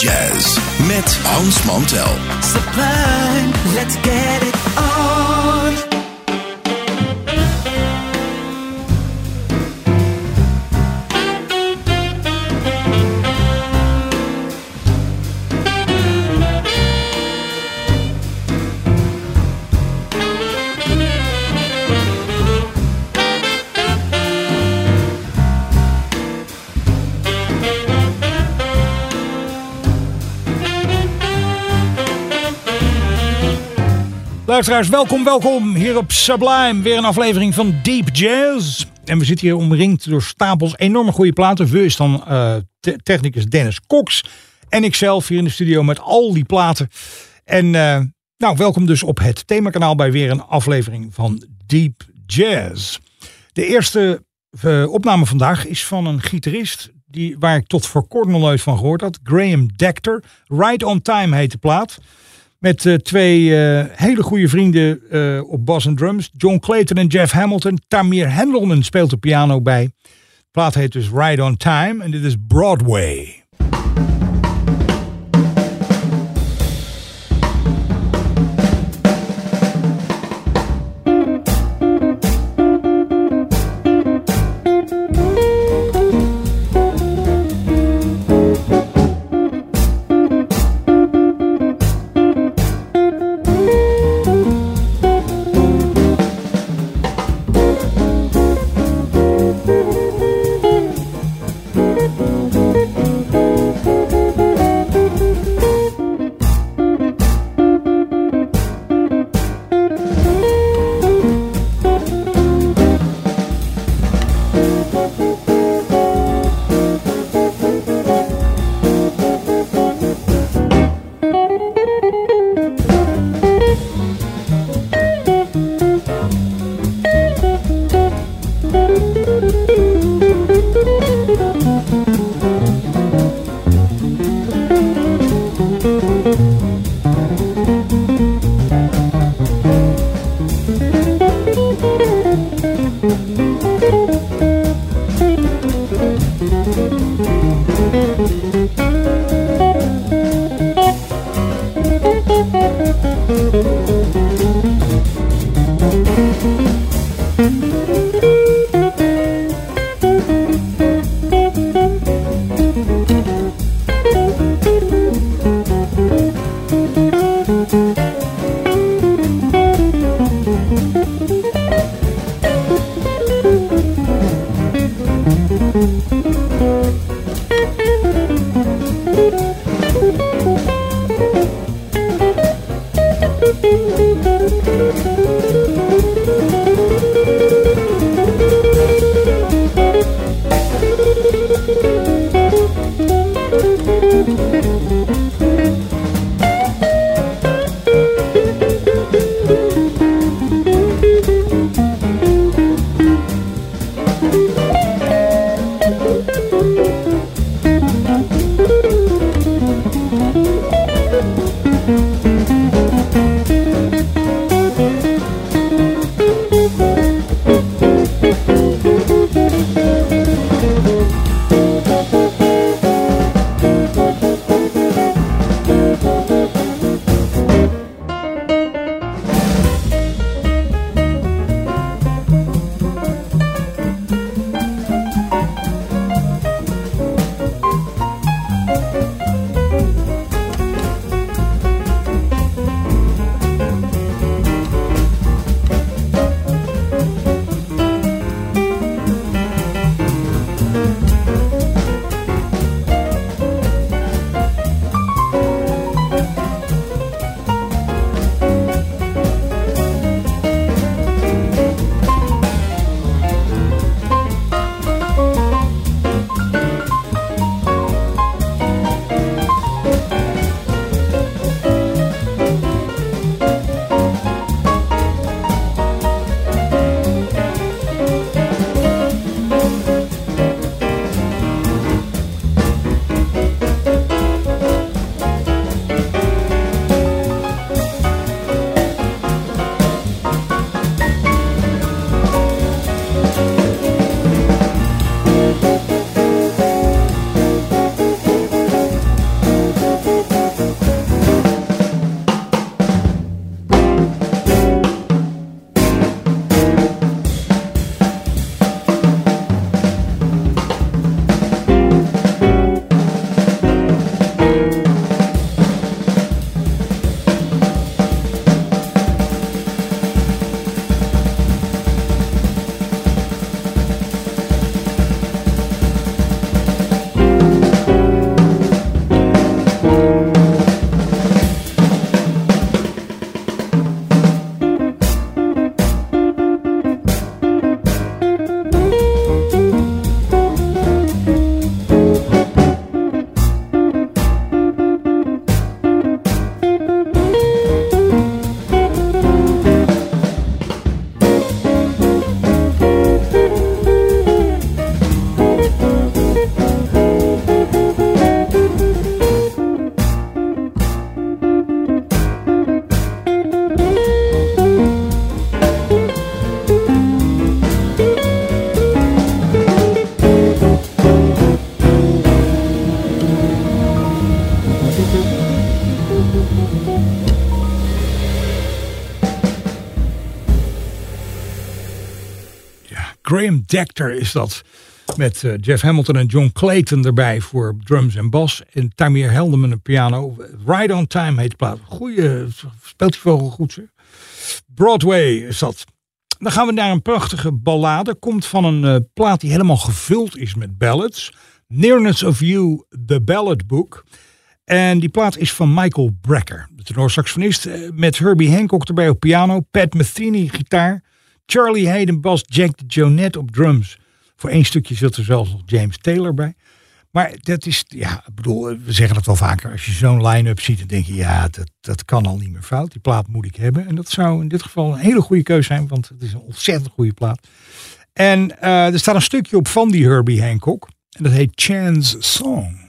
Jazz met Hans Mantel. Sublime, let's get it on. Luisteraars, welkom, welkom hier op Sublime. Weer een aflevering van Deep Jazz. En we zitten hier omringd door stapels enorme goede platen. We is dan te- technicus Dennis Cox. En ikzelf hier in de studio met al die platen. En eh, nou, welkom dus op het themakanaal bij weer een aflevering van Deep Jazz. De eerste eh, opname vandaag is van een gitarist die, waar ik tot voor kort nog nooit van gehoord had. Graham Dector. Right on Time heet de plaat. Met eh, twee eh, hele goede vrienden eh, op bas en drums. John Clayton en Jeff Hamilton. Tamir Hendelman speelt de piano bij. De plaat heet dus Ride on Time. En dit is Broadway. Graham Dector is dat. Met eh, Jeff Hamilton en John Clayton erbij voor drums en bas. En Tamir Helderman een piano. Ride on Time heet de plaat. Goeie, speelt die vogel goed zeg. Broadway is dat. Dan gaan we naar een prachtige ballade. Komt van een uh, plaat die helemaal gevuld is met ballads. Nearness of You, The Ballad Book. En die plaat is van Michael Brecker. De tenorsaxofonist uh, met Herbie Hancock erbij op piano. Pat Metheny gitaar. Charlie Hayden bas. Jack de Jonette op drums. Voor één stukje zit er zelfs nog James Taylor bij. Maar dat is, ja, ik bedoel, we zeggen het wel vaker. Als je zo'n line-up ziet, dan denk je, ja, dat, dat kan al niet meer fout. Die plaat moet ik hebben. En dat zou in dit geval een hele goede keuze zijn, want het is een ontzettend goede plaat. En uh, er staat een stukje op van die Herbie Hancock. En dat heet Chance Song.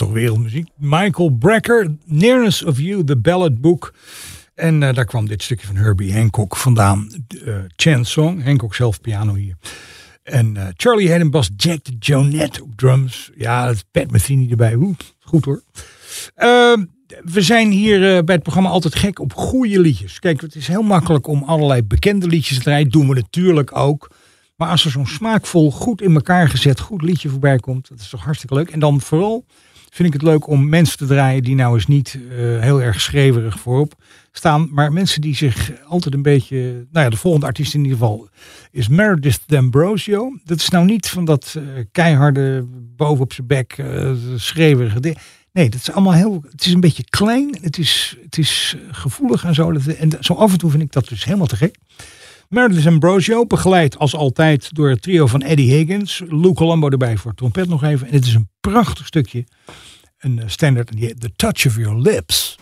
Toch wereldmuziek. Michael Brecker, Nearness of You, The Ballad Book. En eh, daar kwam dit stukje van Herbie Hancock vandaan. Uh, Chance Song, Hancock zelf piano hier. En uh, Charlie Haddon bas, Jack de Jonette op drums. Ja, het Pat Metheny erbij. Oeh, goed hoor. Ehm, we zijn hier bij het programma altijd gek op goede liedjes. Kijk, het is heel makkelijk om allerlei bekende liedjes te draaien. Doen we natuurlijk ook. Maar als er zo'n smaakvol, goed in elkaar gezet, goed liedje voorbij komt, dat is toch hartstikke leuk. En dan vooral vind ik het leuk om mensen te draaien die nou eens niet uh, heel erg schreverig voorop staan. Maar mensen die zich altijd een beetje... Nou ja, de volgende artiest in ieder geval is Meredith D'Ambrosio. Dat is nou niet van dat uh, keiharde bovenop zijn bek uh, schreeuwerige ding. Nee, dat is allemaal heel... Het is een beetje klein. Het is, het is gevoelig en zo. En zo af en toe vind ik dat dus helemaal te gek. Meredith Ambrosio, begeleid als altijd door het trio van Eddie Higgins. Lou Colombo erbij voor trompet nog even. En het is een prachtig stukje. Een standaard. The Touch of Your Lips.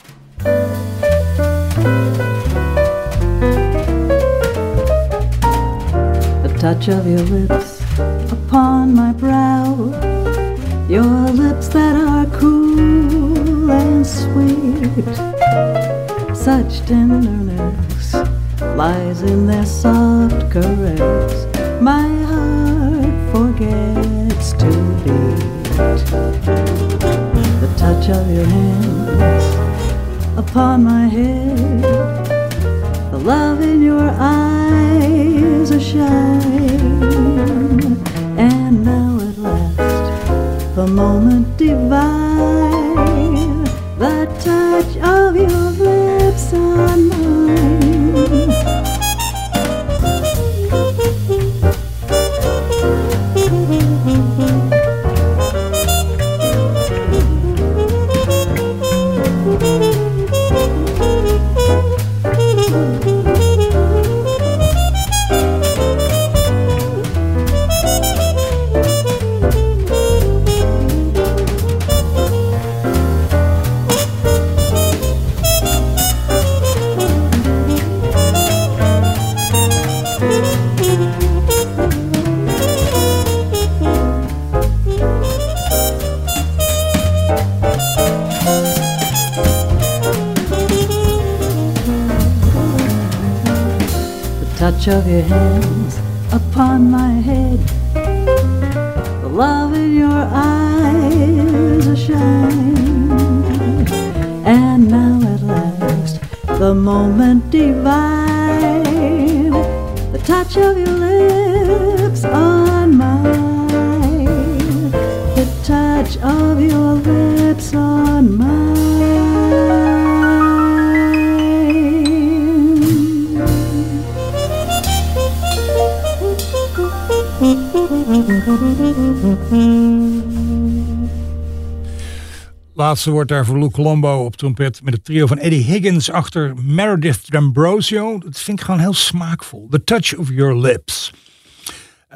The touch of your lips upon my brow. Your lips that are cool and sweet. Such tenderness lies in their soft caress. My heart forgets to beat. The touch of your hands upon my head, the love in your eyes a shine. And now at last, the moment divine, the touch of your touch of your hands upon my head, the love in your eyes a shine. And now at last, the moment divine, the touch of your lips on mine, the touch of your lips Laatste wordt daar voor Lou Colombo op trompet met het trio van Eddie Higgins achter Meredith D'Ambrosio. Dat vind ik gewoon heel smaakvol. The Touch of Your Lips.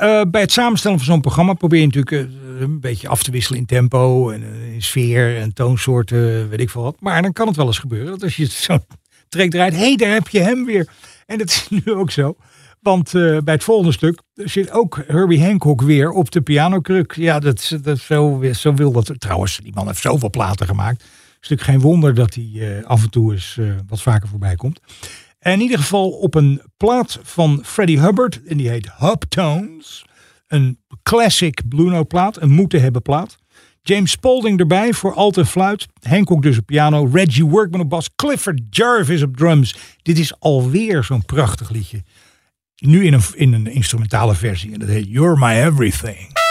Uh, bij het samenstellen van zo'n programma probeer je natuurlijk uh, een beetje af te wisselen in tempo en uh, in sfeer en toonsoorten, weet ik veel wat. Maar dan kan het wel eens gebeuren dat als je zo'n trek draait, hé, hey, daar heb je hem weer. En dat is nu ook zo. Want uh, bij het volgende stuk zit ook Herbie Hancock weer op de pianokruk. Ja, dat, dat, zo, zo wil dat. Trouwens, die man heeft zoveel platen gemaakt. Stuk geen wonder dat hij uh, af en toe eens uh, wat vaker voorbij komt. En in ieder geval op een plaat van Freddie Hubbard. En die heet Hub Tones. Een classic Blue plaat. Een moeten hebben plaat. James Spalding erbij voor alt en fluit. Hancock dus op piano. Reggie Workman op bas. Clifford Jarvis op drums. Dit is alweer zo'n prachtig liedje. Nu in een, in een instrumentale versie. En dat heet You're My Everything.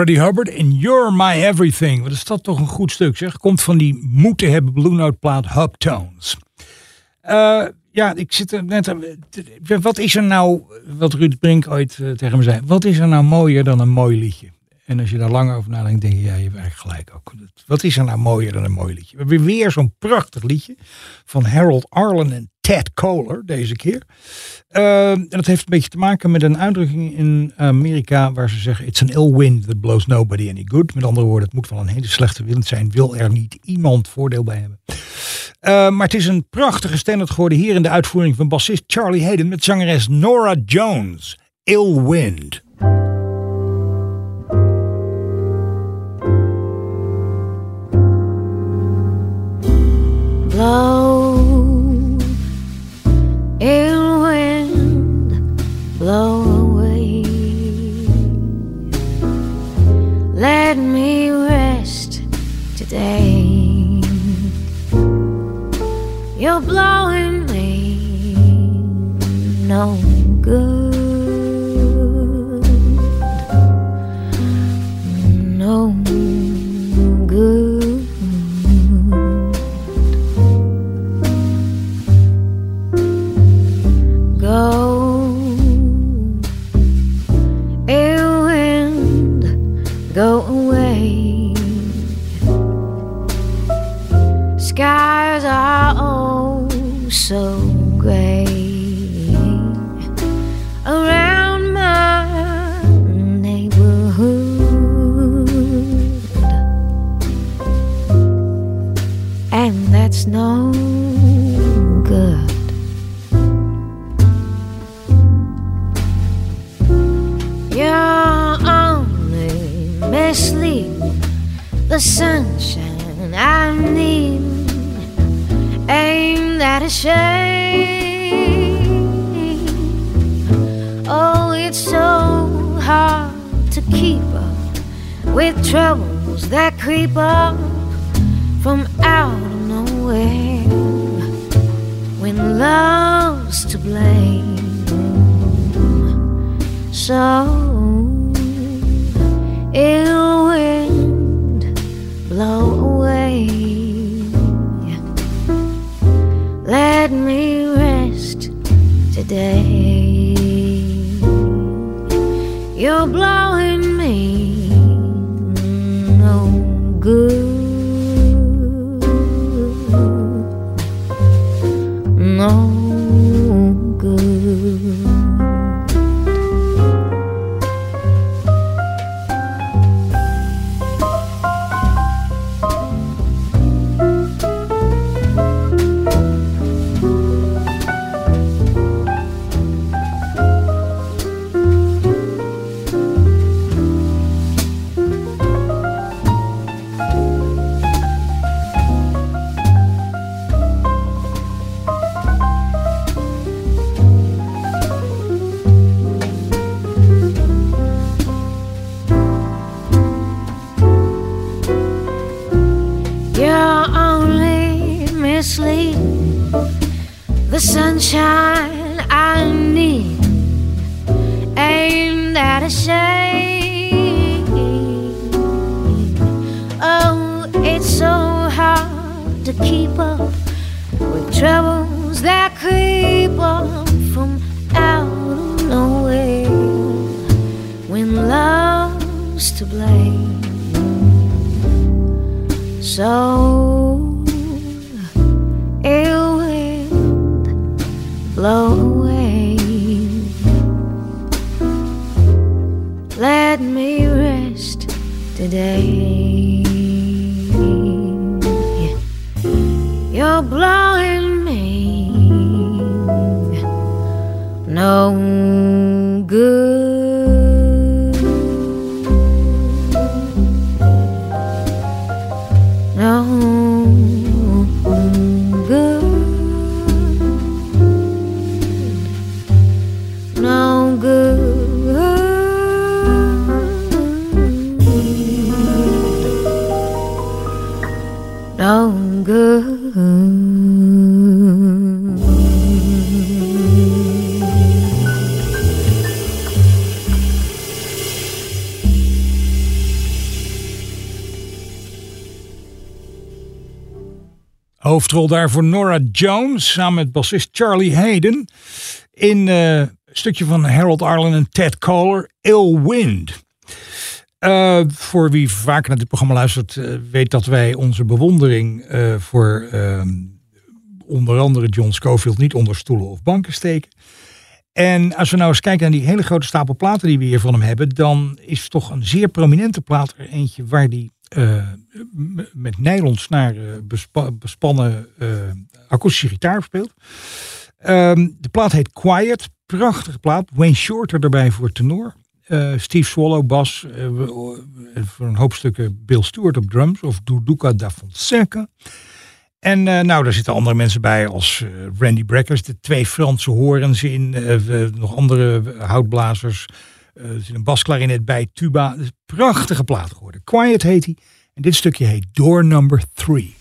Freddie Hubbard en You're My Everything. Wat is dat toch een goed stuk zeg. Komt van die moeten hebben Blue Note plaat Hub Tones. Eh, ja, ik zit er net aan- Wat is er nou, wat Ruud Brink ooit eh, tegen me zei. Wat is er nou mooier dan een mooi liedje? En als je daar lang over nadenkt, denk je, je hebt eigenlijk gelijk ook. Wat is er nou mooier dan een mooi liedje? We hebben weer zo'n prachtig liedje van Harold Arlen en Ted Kohler deze keer. Uh, en dat heeft een beetje te maken met een uitdrukking in Amerika waar ze zeggen: It's an ill wind that blows nobody any good. Met andere woorden, het moet wel een hele slechte wind zijn. Wil er niet iemand voordeel bij hebben? Uh, maar het is een prachtige standaard geworden hier in de uitvoering van bassist Charlie Hayden met zangeres Nora Jones. Ill Wind. blow, ill wind, blow away. Let me rest today. You're blowing me no good, hoofdrol daarvoor Nora Jones samen met bassist Charlie Hayden. In eh, een stukje van Harold Arlen en Ted Kohler, Ill Wind. Eh, voor wie vaker naar dit programma luistert, eh, weet dat wij onze bewondering voor ehm, onder andere John Scofield niet onder stoelen of banken steken. En als we nou eens kijken naar die hele grote stapel platen die we hier van hem hebben, dan is toch een zeer prominente plaat er eentje waar die eh, met nylonsnaren bespa bespannen eh, akoestische gitaar speelt. Ehm, de plaat heet Quiet, prachtige plaat. Wayne Shorter erbij voor tenor. Eh, Steve Swallow bas, eh, eh, voor een hoop stukken Bill Stewart op drums of Duduca da Fonseca. En eh, nou, daar zitten andere mensen bij als eh, Randy Breckers, de twee Franse horens in, eh, nog andere houtblazers. Eh, er zit een basklarinet bij, tuba. Prachtige plaat geworden. Quiet heet hij. En dit stukje heet Door Number 3.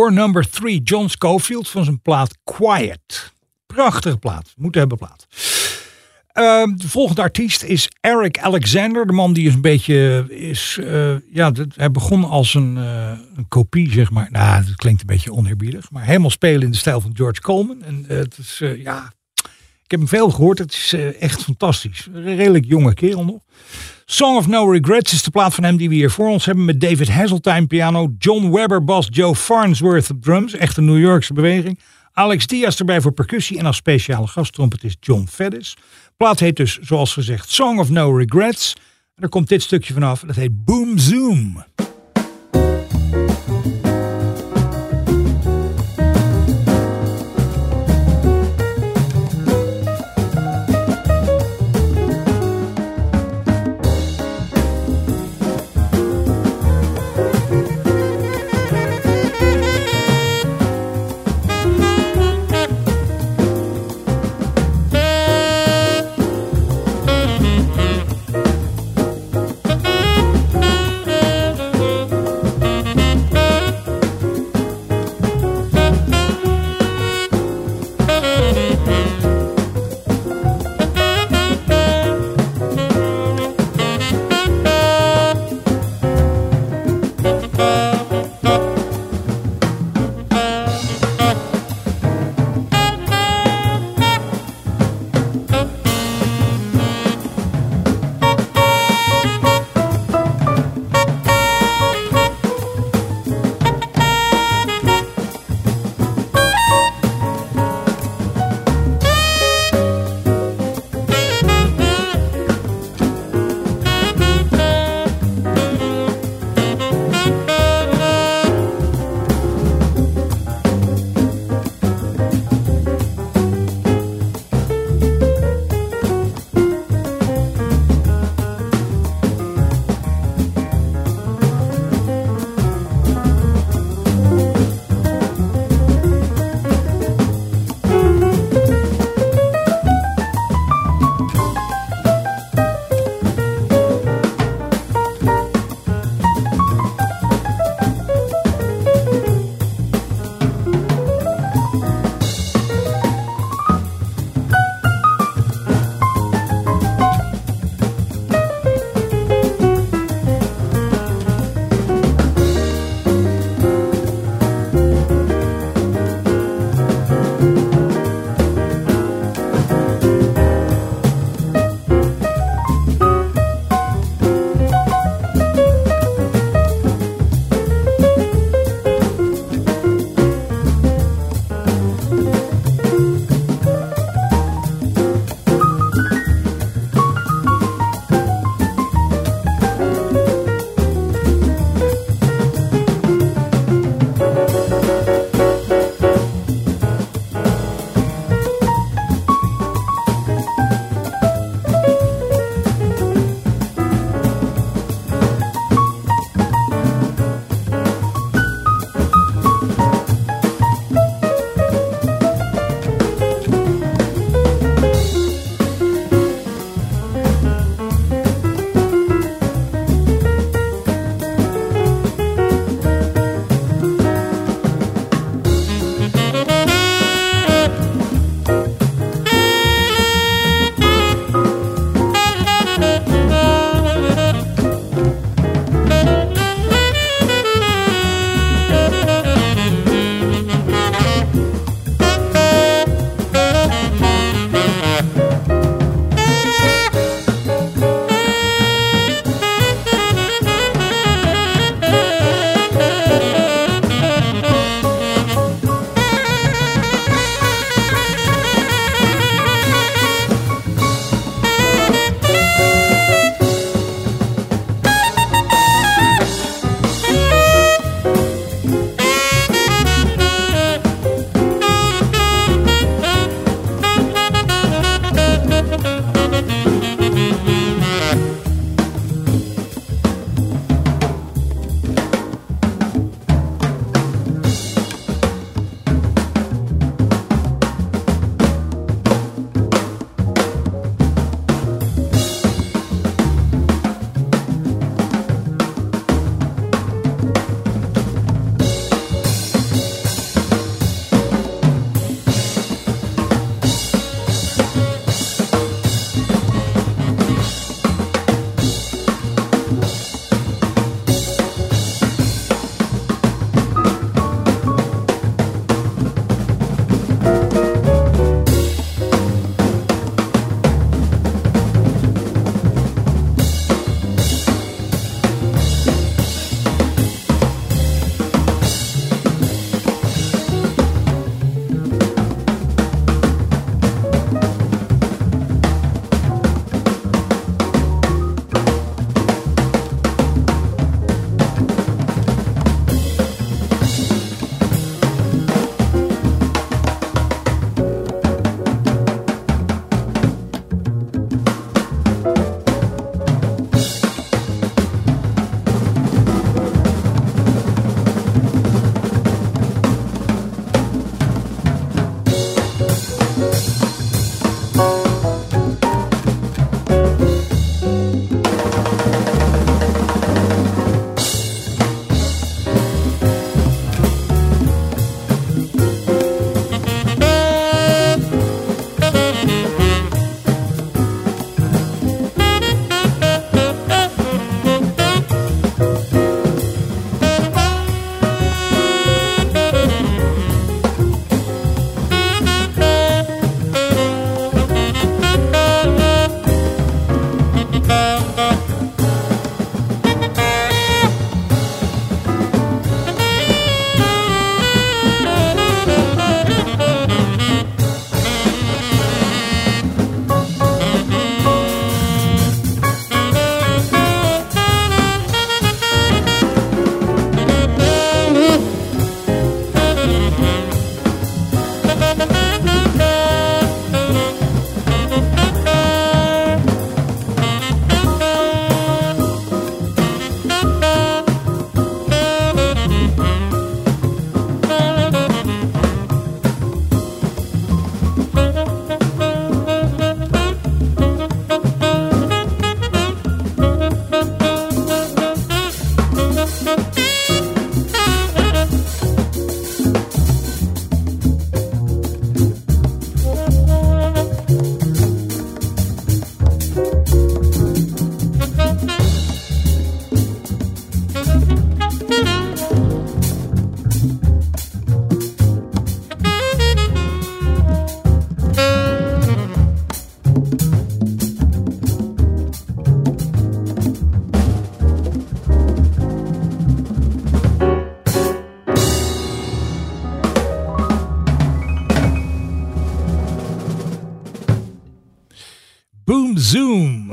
Door number 3 John Schofield van zijn plaat Quiet. Prachtige plaat. Moeten hebben plaat. Ehm, de volgende artiest is Eric Alexander. De man die is een beetje is. eh, ja, hij begon als een, eh, een kopie, zeg maar. Nou, dat klinkt een beetje oneerbiedig. Maar helemaal spelen in de stijl van George Coleman. En eh, het is, ja. Ik heb hem veel gehoord. Het is echt fantastisch. Redelijk jonge kerel nog. Song of No Regrets is de plaat van hem die we hier voor ons hebben. Met David Hasseltine piano, John Webber bas, Joe Farnsworth drums. Echt een New Yorkse beweging. Alex Diaz erbij voor percussie en als speciale gasttrompetist John Faddis. De plaat heet dus, zoals gezegd, Song of No Regrets. En er komt dit stukje vanaf. Dat heet Boom Zoom.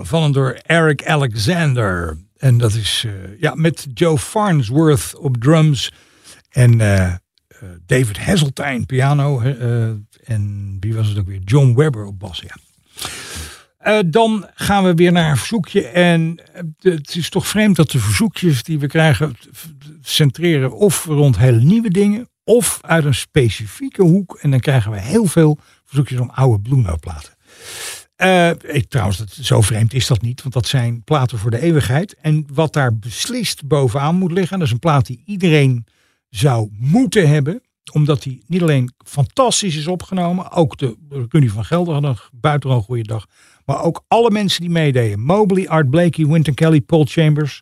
Van door Eric Alexander. En dat is eh, ja, met Joe Farnsworth op drums en eh, David Hasseltine piano. en wie was het ook weer? John Webber op bas, ja. Dan gaan we weer naar een verzoekje. En het is toch vreemd dat de verzoekjes die we krijgen centreren of rond hele nieuwe dingen of uit een specifieke hoek. En dan krijgen we heel veel verzoekjes om oude Blue Eh, trouwens, zo vreemd is dat niet, want dat zijn platen voor de eeuwigheid. En wat daar beslist bovenaan moet liggen, dat is een plaat die iedereen zou moeten hebben omdat hij niet alleen fantastisch is opgenomen, ook de Rudy van Gelder had een buitengewoon goede dag, maar ook alle mensen die meededen. Mobley, Art Blakey, Winton Kelly, Paul Chambers,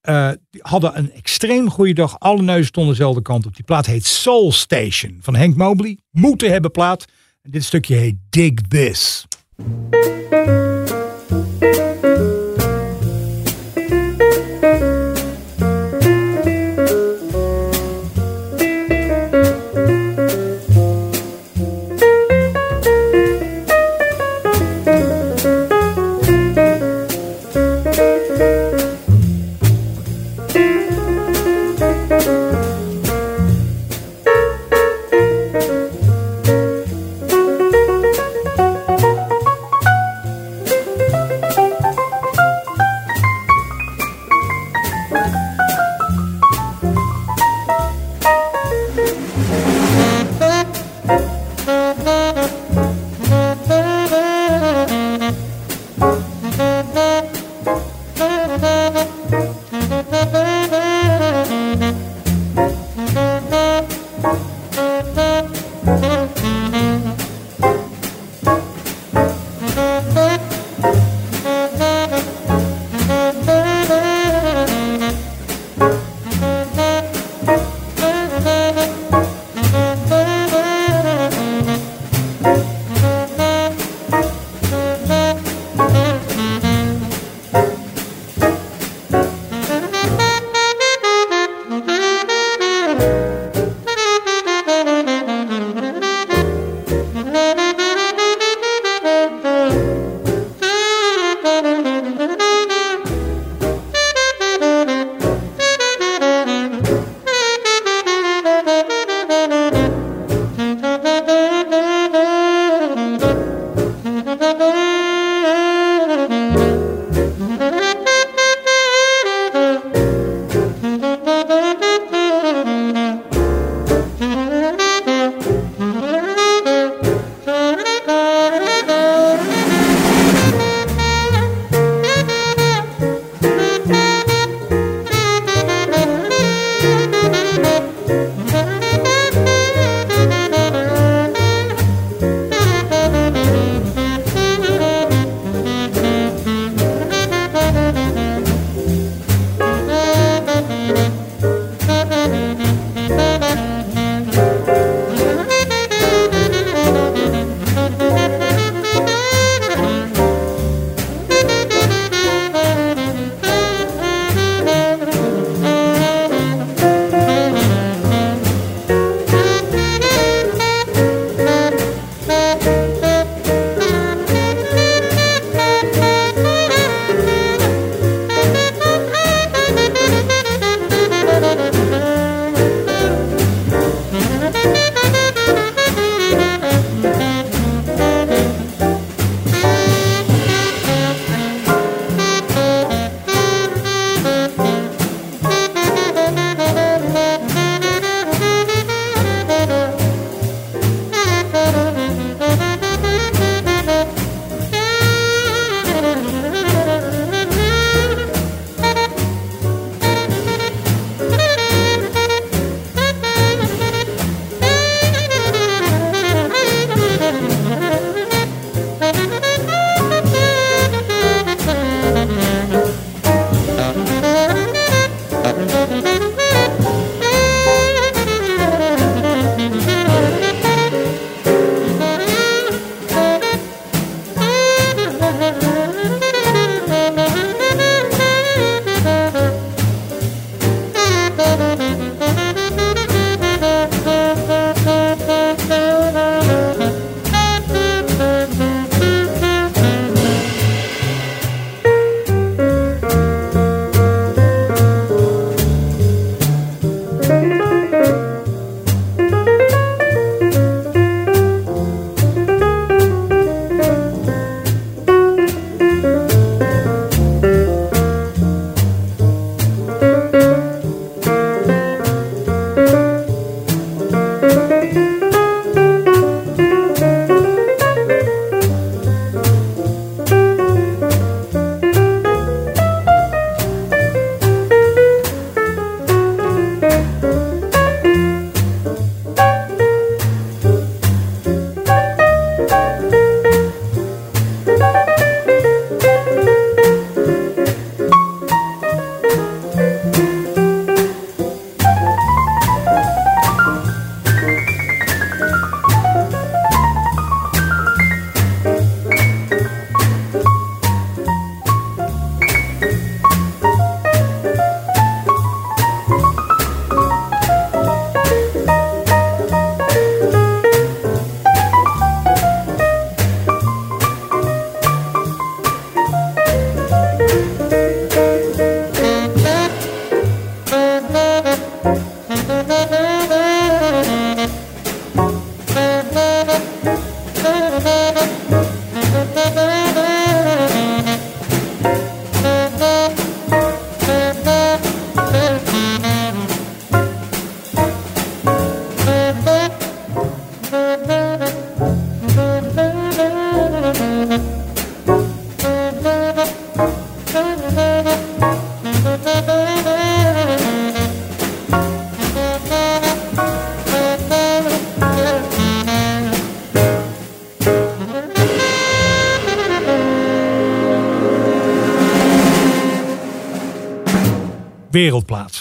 eh, die hadden een extreem goede dag. Alle neuzen stonden dezelfde kant op. Die plaat heet Soul Station van Henk Mobley. Moeten hebben plaat. En dit stukje heet Dig This. Thank you.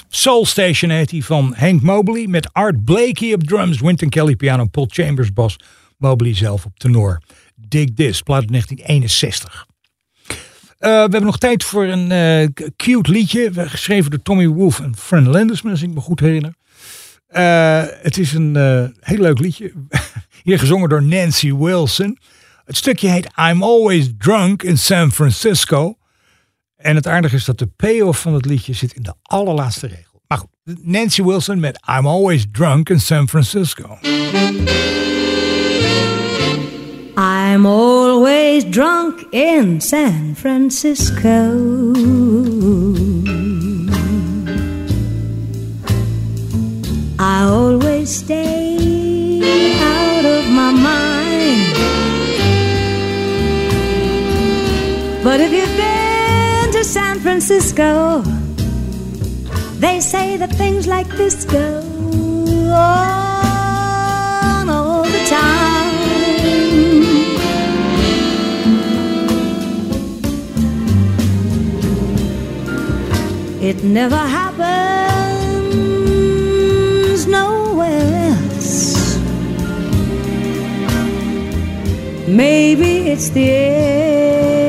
Soul Station heet die van Hank Mobley met Art Blakey op drums, Wynton Kelly piano, Paul Chambers bas, Mobley zelf op tenor. Dig This, plaat uit 1961. Eh, we hebben nog tijd voor een eh, cute liedje, geschreven door Tommy Wolf en Fran Landesman, als ik me goed herinner. Eh, het is een heel leuk liedje, hier gezongen door Nancy Wilson. Het stukje heet I'm Always Drunk in San Francisco. En het aardige is dat de payoff van het liedje zit in de allerlaatste regel. Maar goed, Nancy Wilson met I'm Always Drunk in San Francisco. I'm always drunk in San Francisco. I always stay Francisco, they say that things like this go on all the time. It never happens nowhere else. Maybe it's the air.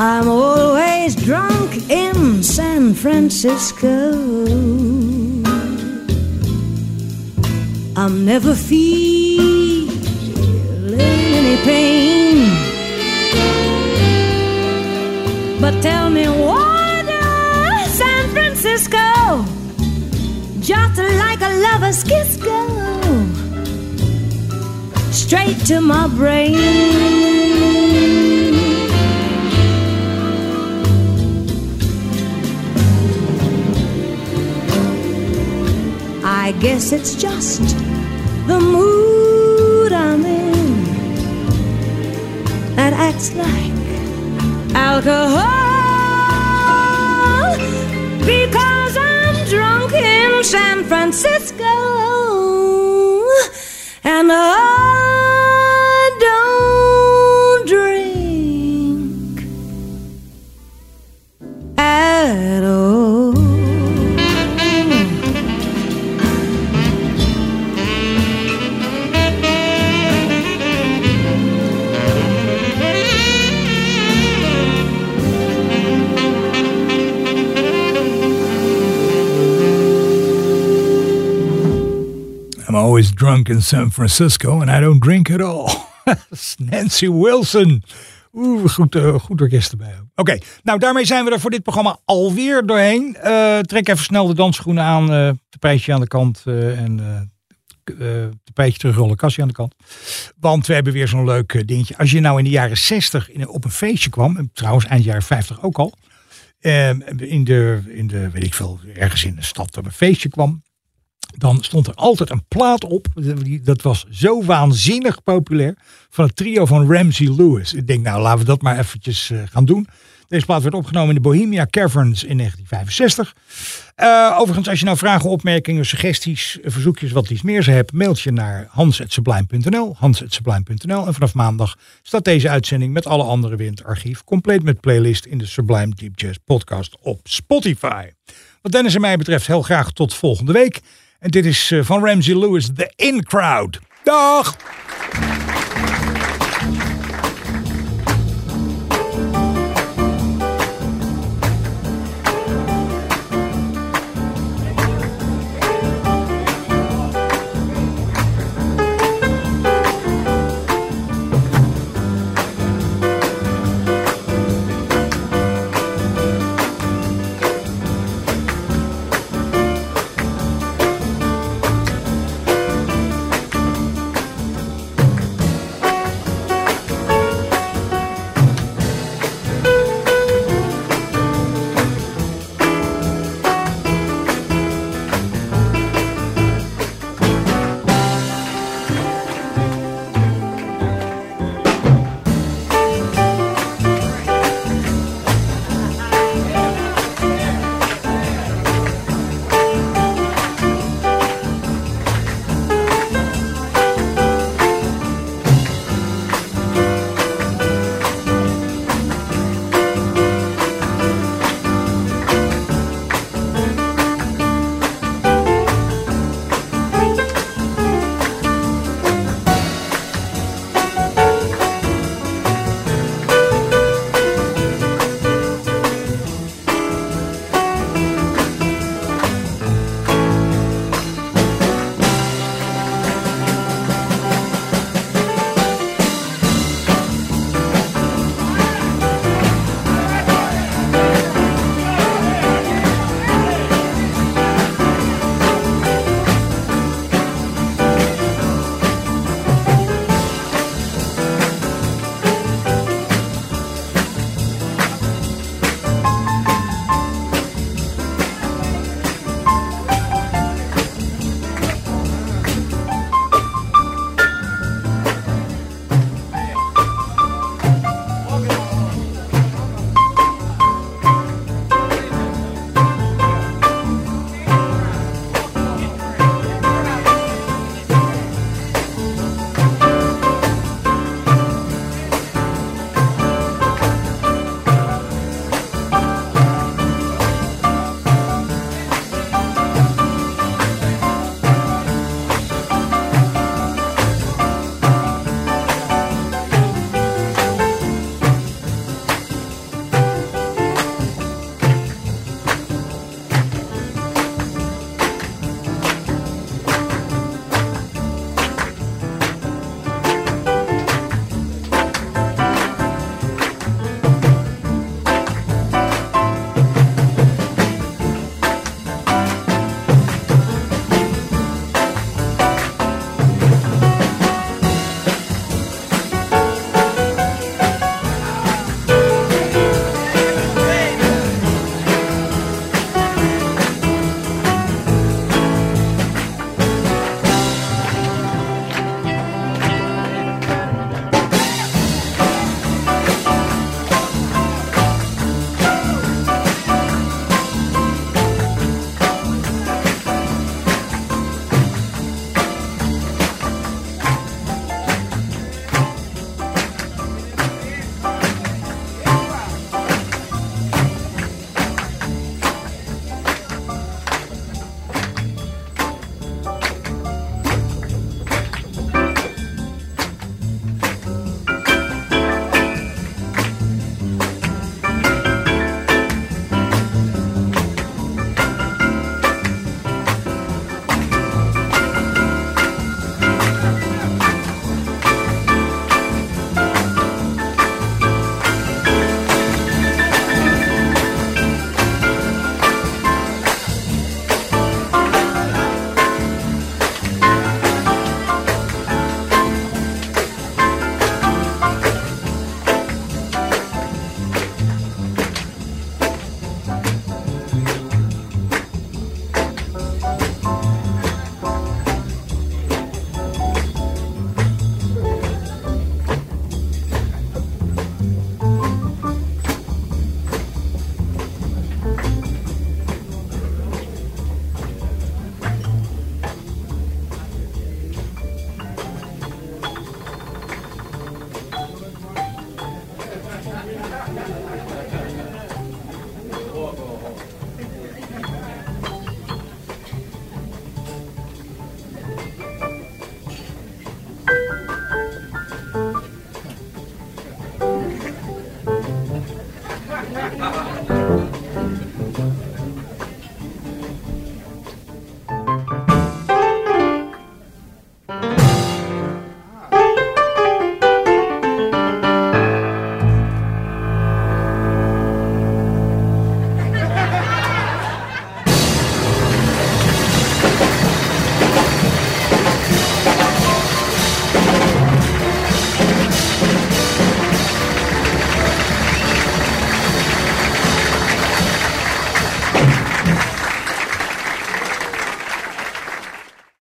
I'm always drunk in San Francisco. I'm never feeling any pain. But tell me why does San Francisco just like a lover's kiss go straight to my brain? I guess it's just the mood I'm in that acts like alcohol. Because I'm drunk in San Francisco and I drunk in San Francisco and I don't drink at all. Nancy Wilson. Oeh, goed, eh, goed orkest erbij. Oké, nou daarmee zijn we er voor dit programma alweer doorheen. Eh, trek even snel de dansschoenen aan, eh tapijtje aan de kant en eh, tapijtje terugrollen, kastje aan de kant. Want we hebben weer zo'n leuk dingetje. Als je nou in de jaren 60 in, op een feestje kwam, en trouwens eind jaren 50 ook al, eh, in, de, in de, weet ik veel, ergens in de stad op een feestje kwam, dan stond er altijd een plaat op. Dat was zo waanzinnig populair. Van het trio van Ramsey Lewis. Ik denk, nou laten we dat maar eventjes eh, gaan doen. Deze plaat werd opgenomen in de Bohemia Caverns in 1965. Eh, overigens, als je nou vragen, opmerkingen, suggesties, verzoekjes, wat iets meer ze hebt, mailt je naar hans.sublime.nl. En vanaf maandag staat deze uitzending met alle andere het archief. Compleet met playlist in de Sublime Deep Jazz podcast op Spotify. Wat Dennis en mij betreft, heel graag tot volgende week. En dit is eh, van Ramsey Lewis, The In Crowd. Dag!